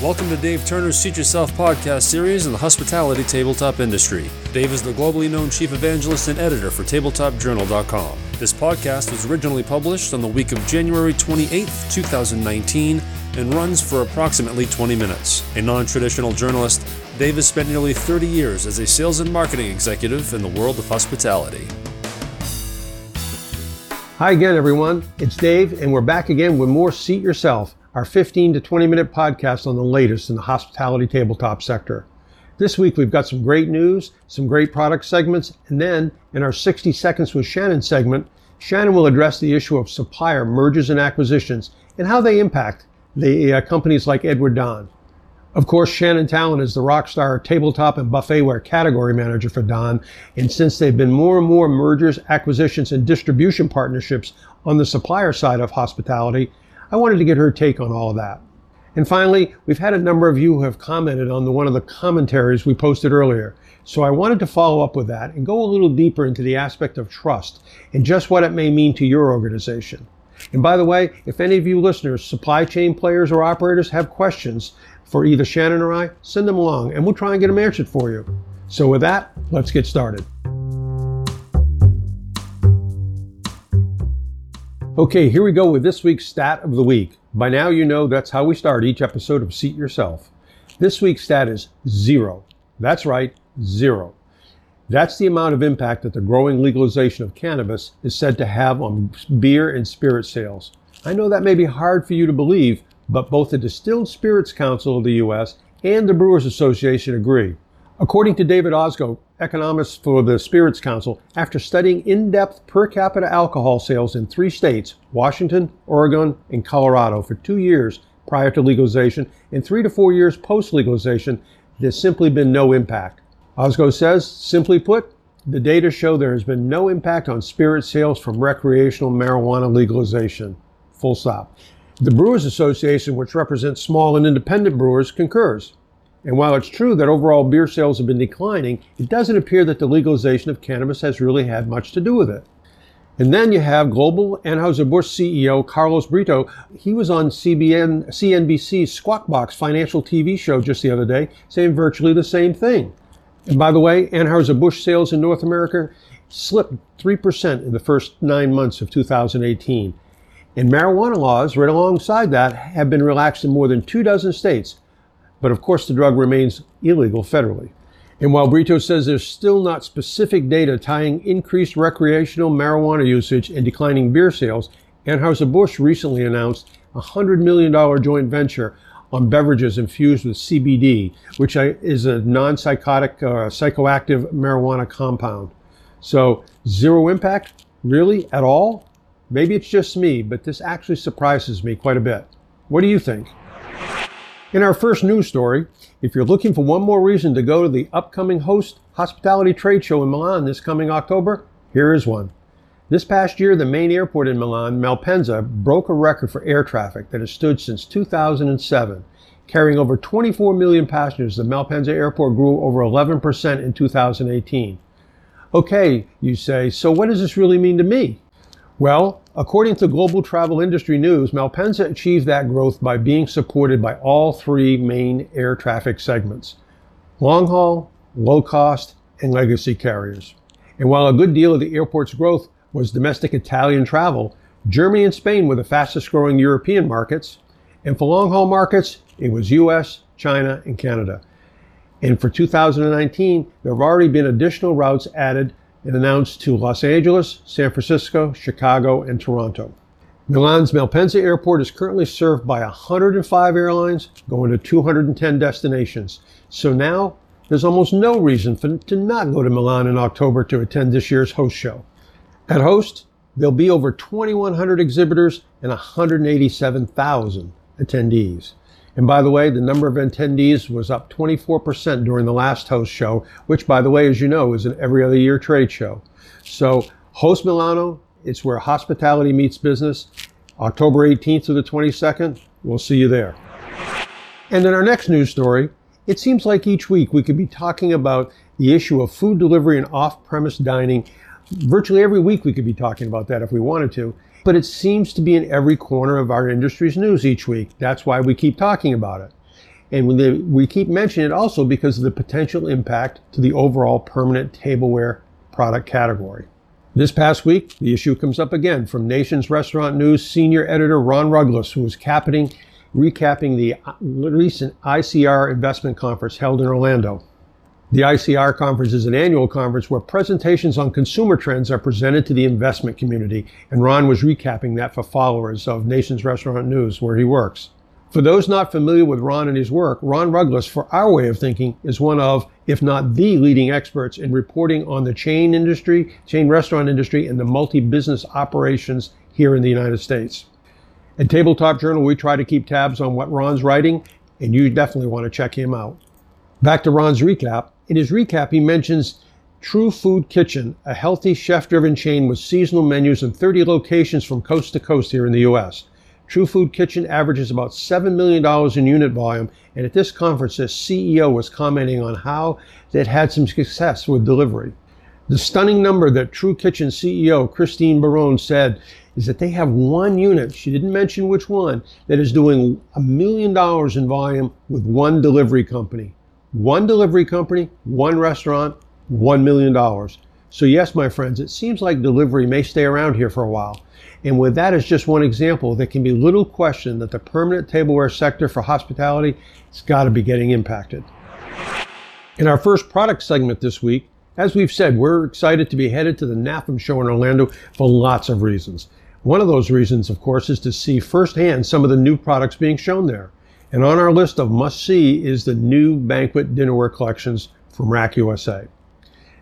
Welcome to Dave Turner's Seat Yourself podcast series in the hospitality tabletop industry. Dave is the globally known chief evangelist and editor for tabletopjournal.com. This podcast was originally published on the week of January 28, 2019, and runs for approximately 20 minutes. A non traditional journalist, Dave has spent nearly 30 years as a sales and marketing executive in the world of hospitality. Hi again, everyone. It's Dave, and we're back again with more Seat Yourself our 15 to 20 minute podcast on the latest in the hospitality tabletop sector. This week we've got some great news, some great product segments, and then in our 60 Seconds with Shannon segment, Shannon will address the issue of supplier mergers and acquisitions and how they impact the uh, companies like Edward Don. Of course, Shannon Talon is the rockstar tabletop and buffetware category manager for Don, and since they've been more and more mergers, acquisitions, and distribution partnerships on the supplier side of hospitality, I wanted to get her take on all of that. And finally, we've had a number of you who have commented on the, one of the commentaries we posted earlier. So I wanted to follow up with that and go a little deeper into the aspect of trust and just what it may mean to your organization. And by the way, if any of you listeners, supply chain players or operators have questions for either Shannon or I, send them along and we'll try and get them answered for you. So with that, let's get started. Okay, here we go with this week's stat of the week. By now, you know that's how we start each episode of Seat Yourself. This week's stat is zero. That's right, zero. That's the amount of impact that the growing legalization of cannabis is said to have on beer and spirit sales. I know that may be hard for you to believe, but both the Distilled Spirits Council of the U.S. and the Brewers Association agree. According to David Ozgo, economist for the Spirits Council, after studying in depth per capita alcohol sales in three states Washington, Oregon, and Colorado for two years prior to legalization and three to four years post legalization, there's simply been no impact. Ozgo says, simply put, the data show there has been no impact on spirit sales from recreational marijuana legalization. Full stop. The Brewers Association, which represents small and independent brewers, concurs. And while it's true that overall beer sales have been declining, it doesn't appear that the legalization of cannabis has really had much to do with it. And then you have global Anheuser-Busch CEO Carlos Brito. He was on CBN, CNBC's Squawk Box financial TV show just the other day, saying virtually the same thing. And by the way, Anheuser-Busch sales in North America slipped 3% in the first nine months of 2018. And marijuana laws, right alongside that, have been relaxed in more than two dozen states, but of course, the drug remains illegal federally. And while Brito says there's still not specific data tying increased recreational marijuana usage and declining beer sales, Anheuser-Busch recently announced a $100 million joint venture on beverages infused with CBD, which is a non-psychotic, uh, psychoactive marijuana compound. So zero impact, really, at all? Maybe it's just me, but this actually surprises me quite a bit. What do you think? In our first news story, if you're looking for one more reason to go to the upcoming Host Hospitality Trade Show in Milan this coming October, here is one. This past year, the main airport in Milan, Malpensa, broke a record for air traffic that has stood since 2007. Carrying over 24 million passengers, the Malpensa airport grew over 11% in 2018. Okay, you say, so what does this really mean to me? Well, according to Global Travel Industry News, Malpensa achieved that growth by being supported by all three main air traffic segments long haul, low cost, and legacy carriers. And while a good deal of the airport's growth was domestic Italian travel, Germany and Spain were the fastest growing European markets. And for long haul markets, it was US, China, and Canada. And for 2019, there have already been additional routes added and announced to Los Angeles, San Francisco, Chicago, and Toronto. Milan's Malpensa Airport is currently served by 105 airlines going to 210 destinations. So now there's almost no reason for, to not go to Milan in October to attend this year's host show. At Host, there'll be over 2,100 exhibitors and 187,000 attendees. And by the way, the number of attendees was up 24% during the last host show, which, by the way, as you know, is an every other year trade show. So, Host Milano, it's where hospitality meets business. October 18th to the 22nd, we'll see you there. And in our next news story, it seems like each week we could be talking about the issue of food delivery and off premise dining. Virtually every week we could be talking about that if we wanted to but it seems to be in every corner of our industry's news each week. That's why we keep talking about it. And we keep mentioning it also because of the potential impact to the overall permanent tableware product category. This past week, the issue comes up again from Nation's Restaurant News senior editor Ron Ruggles, who was capping, recapping the uh, recent ICR investment conference held in Orlando. The ICR conference is an annual conference where presentations on consumer trends are presented to the investment community, and Ron was recapping that for followers of Nation's Restaurant News, where he works. For those not familiar with Ron and his work, Ron Ruggles, for our way of thinking, is one of, if not the leading experts in reporting on the chain industry, chain restaurant industry, and the multi business operations here in the United States. At Tabletop Journal, we try to keep tabs on what Ron's writing, and you definitely want to check him out. Back to Ron's recap. In his recap, he mentions True Food Kitchen, a healthy chef driven chain with seasonal menus in 30 locations from coast to coast here in the U.S. True Food Kitchen averages about $7 million in unit volume, and at this conference, the CEO was commenting on how it had some success with delivery. The stunning number that True Kitchen CEO Christine Barone said is that they have one unit, she didn't mention which one, that is doing a million dollars in volume with one delivery company. One delivery company, one restaurant, $1 million. So, yes, my friends, it seems like delivery may stay around here for a while. And with that as just one example, there can be little question that the permanent tableware sector for hospitality has got to be getting impacted. In our first product segment this week, as we've said, we're excited to be headed to the NAFEM show in Orlando for lots of reasons. One of those reasons, of course, is to see firsthand some of the new products being shown there. And on our list of must see is the new banquet dinnerware collections from RAK USA.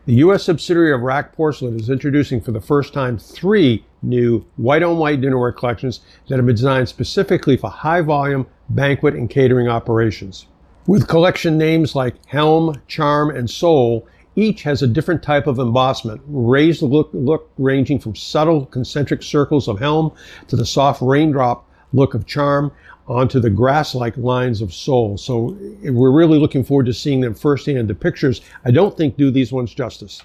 The U.S. subsidiary of RAK Porcelain is introducing for the first time three new white on white dinnerware collections that have been designed specifically for high volume banquet and catering operations. With collection names like Helm, Charm, and Soul, each has a different type of embossment, raised look, look ranging from subtle concentric circles of Helm to the soft raindrop look of Charm, onto the grass-like lines of soul. So we're really looking forward to seeing them firsthand. The pictures, I don't think, do these ones justice.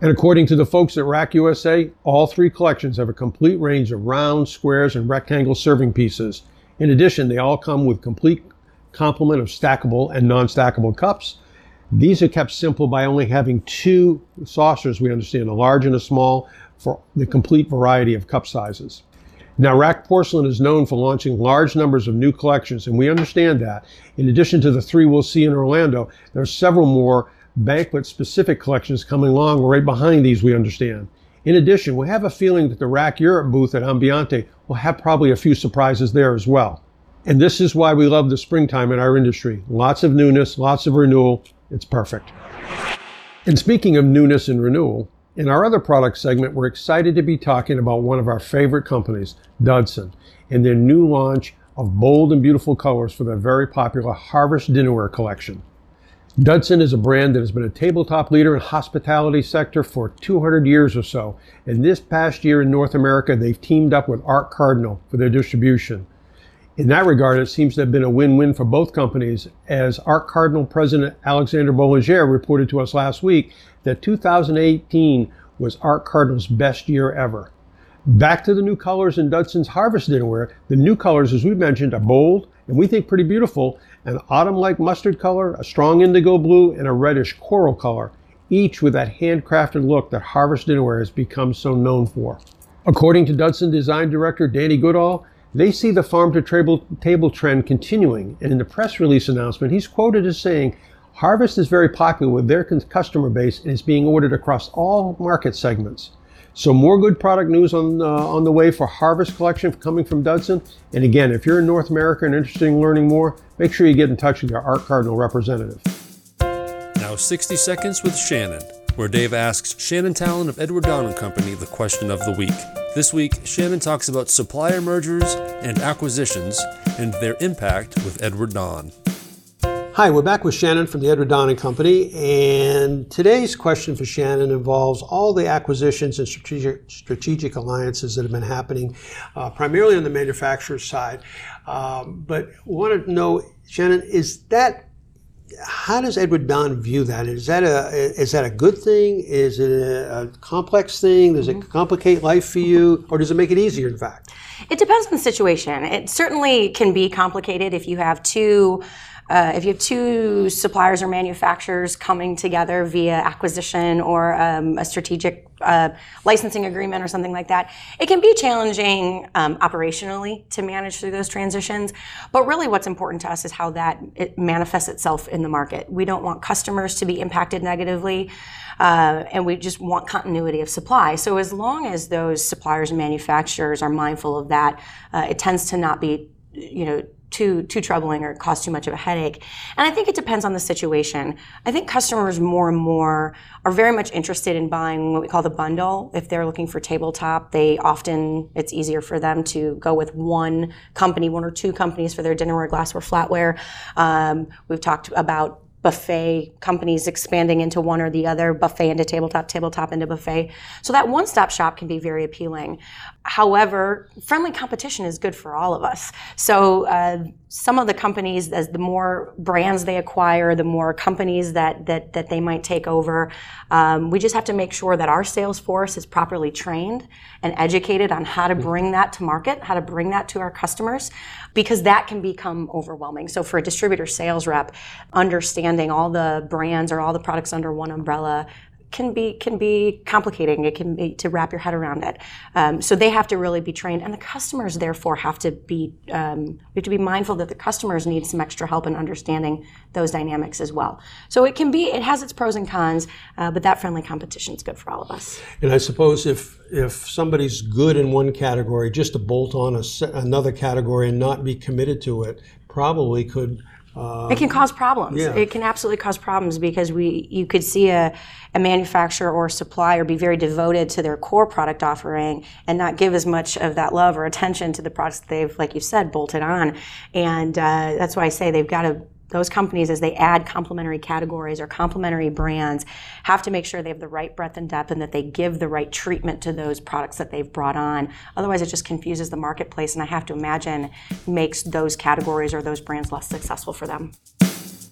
And according to the folks at RAK USA, all three collections have a complete range of round, squares, and rectangle serving pieces. In addition, they all come with complete complement of stackable and non-stackable cups. These are kept simple by only having two saucers, we understand, a large and a small, for the complete variety of cup sizes. Now, RAK Porcelain is known for launching large numbers of new collections, and we understand that. In addition to the three we'll see in Orlando, there are several more banquet specific collections coming along right behind these, we understand. In addition, we have a feeling that the RAK Europe booth at Ambiente will have probably a few surprises there as well. And this is why we love the springtime in our industry. Lots of newness, lots of renewal. It's perfect. And speaking of newness and renewal, in our other product segment, we're excited to be talking about one of our favorite companies, Dudson, and their new launch of bold and beautiful colors for their very popular Harvest Dinnerware collection. Dudson is a brand that has been a tabletop leader in hospitality sector for 200 years or so. And this past year in North America, they've teamed up with Arc Cardinal for their distribution. In that regard, it seems to have been a win-win for both companies, as Arc Cardinal President Alexander Boulanger reported to us last week that 2018 was Arc Cardinal's best year ever. Back to the new colors in Dudson's Harvest Dinnerware. The new colors, as we mentioned, are bold and we think pretty beautiful. An autumn-like mustard color, a strong indigo blue, and a reddish coral color, each with that handcrafted look that Harvest Dinnerware has become so known for. According to Dudson design director Danny Goodall, they see the farm to table, trend continuing, and in the press release announcement, he's quoted as saying, Harvest is very popular with their customer base and is being ordered across all market segments. So more good product news on uh, on the way for Harvest Collection coming from Dudson. And again, if you're in North America and interested in learning more, make sure you get in touch with your Arc Cardinal representative. Now 60 seconds with Shannon, where Dave asks Shannon Talon of Edward Don and Company the question of the week. This week, Shannon talks about supplier mergers and acquisitions and their impact with Edward Don. Hi, we're back with Shannon from the Edward Don and Company, and today's question for Shannon involves all the acquisitions and strategic, strategic alliances that have been happening, uh, primarily on the manufacturer side. Um, but want to know, Shannon, is that how does Edward Don view that? Is that a is that a good thing? Is it a, a complex thing? Does it mm-hmm. complicate life for you, or does it make it easier? In fact, it depends on the situation. It certainly can be complicated if you have two uh, if you have two suppliers or manufacturers coming together via acquisition or um, a strategic uh, licensing agreement or something like that, it can be challenging um, operationally to manage through those transitions. But really, what's important to us is how that it manifests itself in the market. We don't want customers to be impacted negatively. Uh, and we just want continuity of supply. So as long as those suppliers and manufacturers are mindful of that, uh, it tends to not be, you know, too too troubling or cause too much of a headache. And I think it depends on the situation. I think customers more and more are very much interested in buying what we call the bundle. If they're looking for tabletop, they often it's easier for them to go with one company, one or two companies for their dinnerware, glassware, flatware. Um, we've talked about buffet companies expanding into one or the other, buffet into tabletop, tabletop into buffet. So that one stop shop can be very appealing. However, friendly competition is good for all of us. So uh, some of the companies, as the more brands they acquire, the more companies that that, that they might take over, um, we just have to make sure that our sales force is properly trained and educated on how to bring that to market, how to bring that to our customers, because that can become overwhelming. So for a distributor sales rep, understanding all the brands or all the products under one umbrella can be can be complicating. It can be to wrap your head around it. Um, so they have to really be trained, and the customers therefore have to be um, we have to be mindful that the customers need some extra help in understanding those dynamics as well. So it can be it has its pros and cons, uh, but that friendly competition is good for all of us. And I suppose if if somebody's good in one category, just to bolt on a, another category and not be committed to it, probably could um, it can cause problems. Yeah. It can absolutely cause problems because we you could see a, a manufacturer or supplier be very devoted to their core product offering and not give as much of that love or attention to the products they've, like you said, bolted on. And uh, that's why I say they've got to those companies, as they add complementary categories or complementary brands, have to make sure they have the right breadth and depth and that they give the right treatment to those products that they've brought on. Otherwise, it just confuses the marketplace, and I have to imagine makes those categories or those brands less successful for them.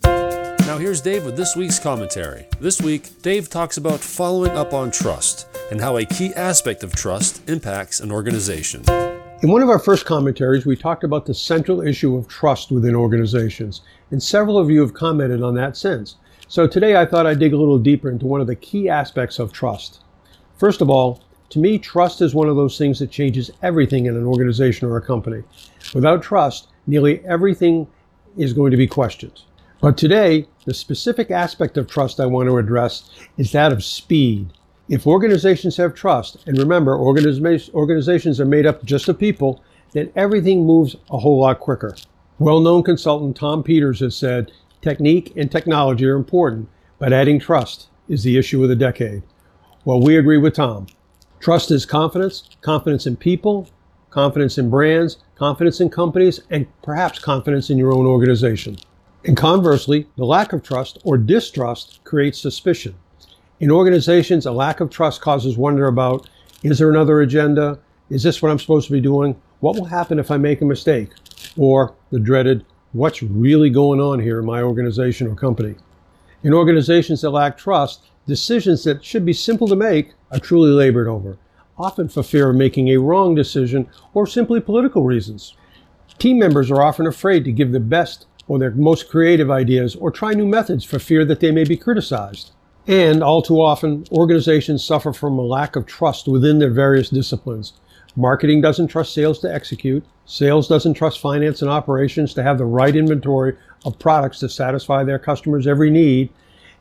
Now, here's Dave with this week's commentary. This week, Dave talks about following up on trust and how a key aspect of trust impacts an organization. In one of our first commentaries, we talked about the central issue of trust within organizations, and several of you have commented on that since. So today I thought I'd dig a little deeper into one of the key aspects of trust. First of all, to me, trust is one of those things that changes everything in an organization or a company. Without trust, nearly everything is going to be questioned. But today, the specific aspect of trust I want to address is that of speed. If organizations have trust, and remember, organizations are made up just of people, then everything moves a whole lot quicker. Well known consultant Tom Peters has said technique and technology are important, but adding trust is the issue of the decade. Well, we agree with Tom. Trust is confidence, confidence in people, confidence in brands, confidence in companies, and perhaps confidence in your own organization. And conversely, the lack of trust or distrust creates suspicion. In organizations, a lack of trust causes wonder about is there another agenda? Is this what I'm supposed to be doing? What will happen if I make a mistake? Or the dreaded, what's really going on here in my organization or company? In organizations that lack trust, decisions that should be simple to make are truly labored over, often for fear of making a wrong decision or simply political reasons. Team members are often afraid to give their best or their most creative ideas or try new methods for fear that they may be criticized. And all too often, organizations suffer from a lack of trust within their various disciplines. Marketing doesn't trust sales to execute. Sales doesn't trust finance and operations to have the right inventory of products to satisfy their customers' every need.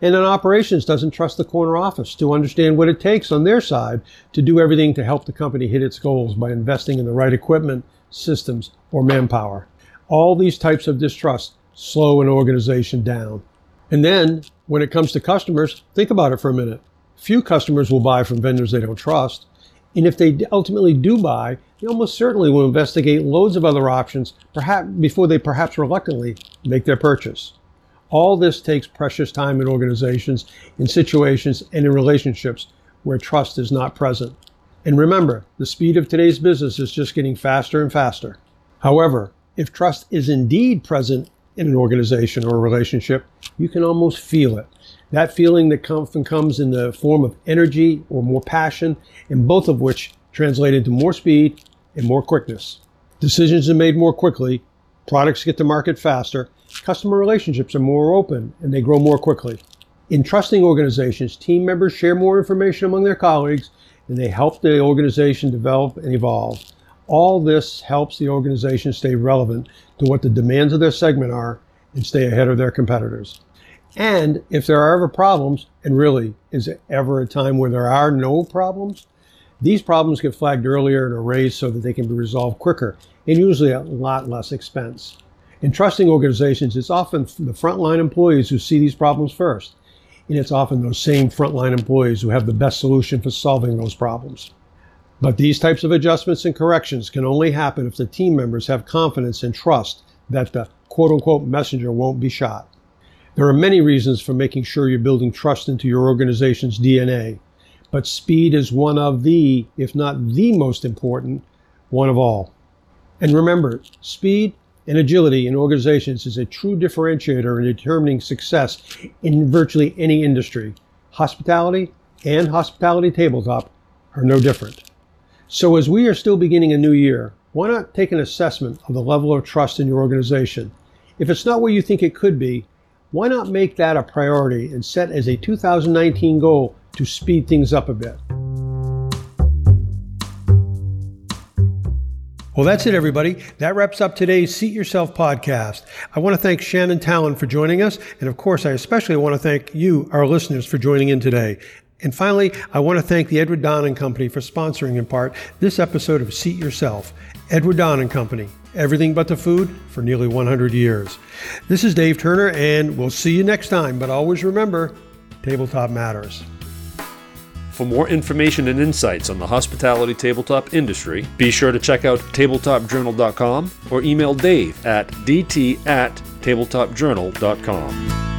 And then operations doesn't trust the corner office to understand what it takes on their side to do everything to help the company hit its goals by investing in the right equipment, systems, or manpower. All these types of distrust slow an organization down. And then when it comes to customers, think about it for a minute. Few customers will buy from vendors they don't trust. And if they ultimately do buy, they almost certainly will investigate loads of other options perhaps before they perhaps reluctantly make their purchase. All this takes precious time in organizations, in situations, and in relationships where trust is not present. And remember, the speed of today's business is just getting faster and faster. However, if trust is indeed present in an organization or a relationship, you can almost feel it. That feeling that often comes in the form of energy or more passion, and both of which translate into more speed and more quickness. Decisions are made more quickly, products get to market faster, customer relationships are more open, and they grow more quickly. In trusting organizations, team members share more information among their colleagues and they help the organization develop and evolve. All this helps the organization stay relevant to what the demands of their segment are and stay ahead of their competitors. And if there are ever problems, and really, is ever a time where there are no problems? These problems get flagged earlier and raised so that they can be resolved quicker and usually at a lot less expense. In trusting organizations, it's often the frontline employees who see these problems first and it's often those same frontline employees who have the best solution for solving those problems. But these types of adjustments and corrections can only happen if the team members have confidence and trust that the quote unquote messenger won't be shot. There are many reasons for making sure you're building trust into your organization's DNA, but speed is one of the, if not the most important, one of all. And remember, speed and agility in organizations is a true differentiator in determining success in virtually any industry. Hospitality and hospitality tabletop are no different. So, as we are still beginning a new year, why not take an assessment of the level of trust in your organization? If it's not where you think it could be, why not make that a priority and set as a 2019 goal to speed things up a bit? Well, that's it, everybody. That wraps up today's Seat Yourself podcast. I want to thank Shannon Talon for joining us. And of course, I especially want to thank you, our listeners, for joining in today. And finally, I want to thank the Edward Don and Company for sponsoring in part this episode of Seat Yourself. Edward Don and Company, everything but the food for nearly 100 years. This is Dave Turner, and we'll see you next time. But always remember, tabletop matters. For more information and insights on the hospitality tabletop industry, be sure to check out tabletopjournal.com or email Dave at dt at tabletopjournal.com.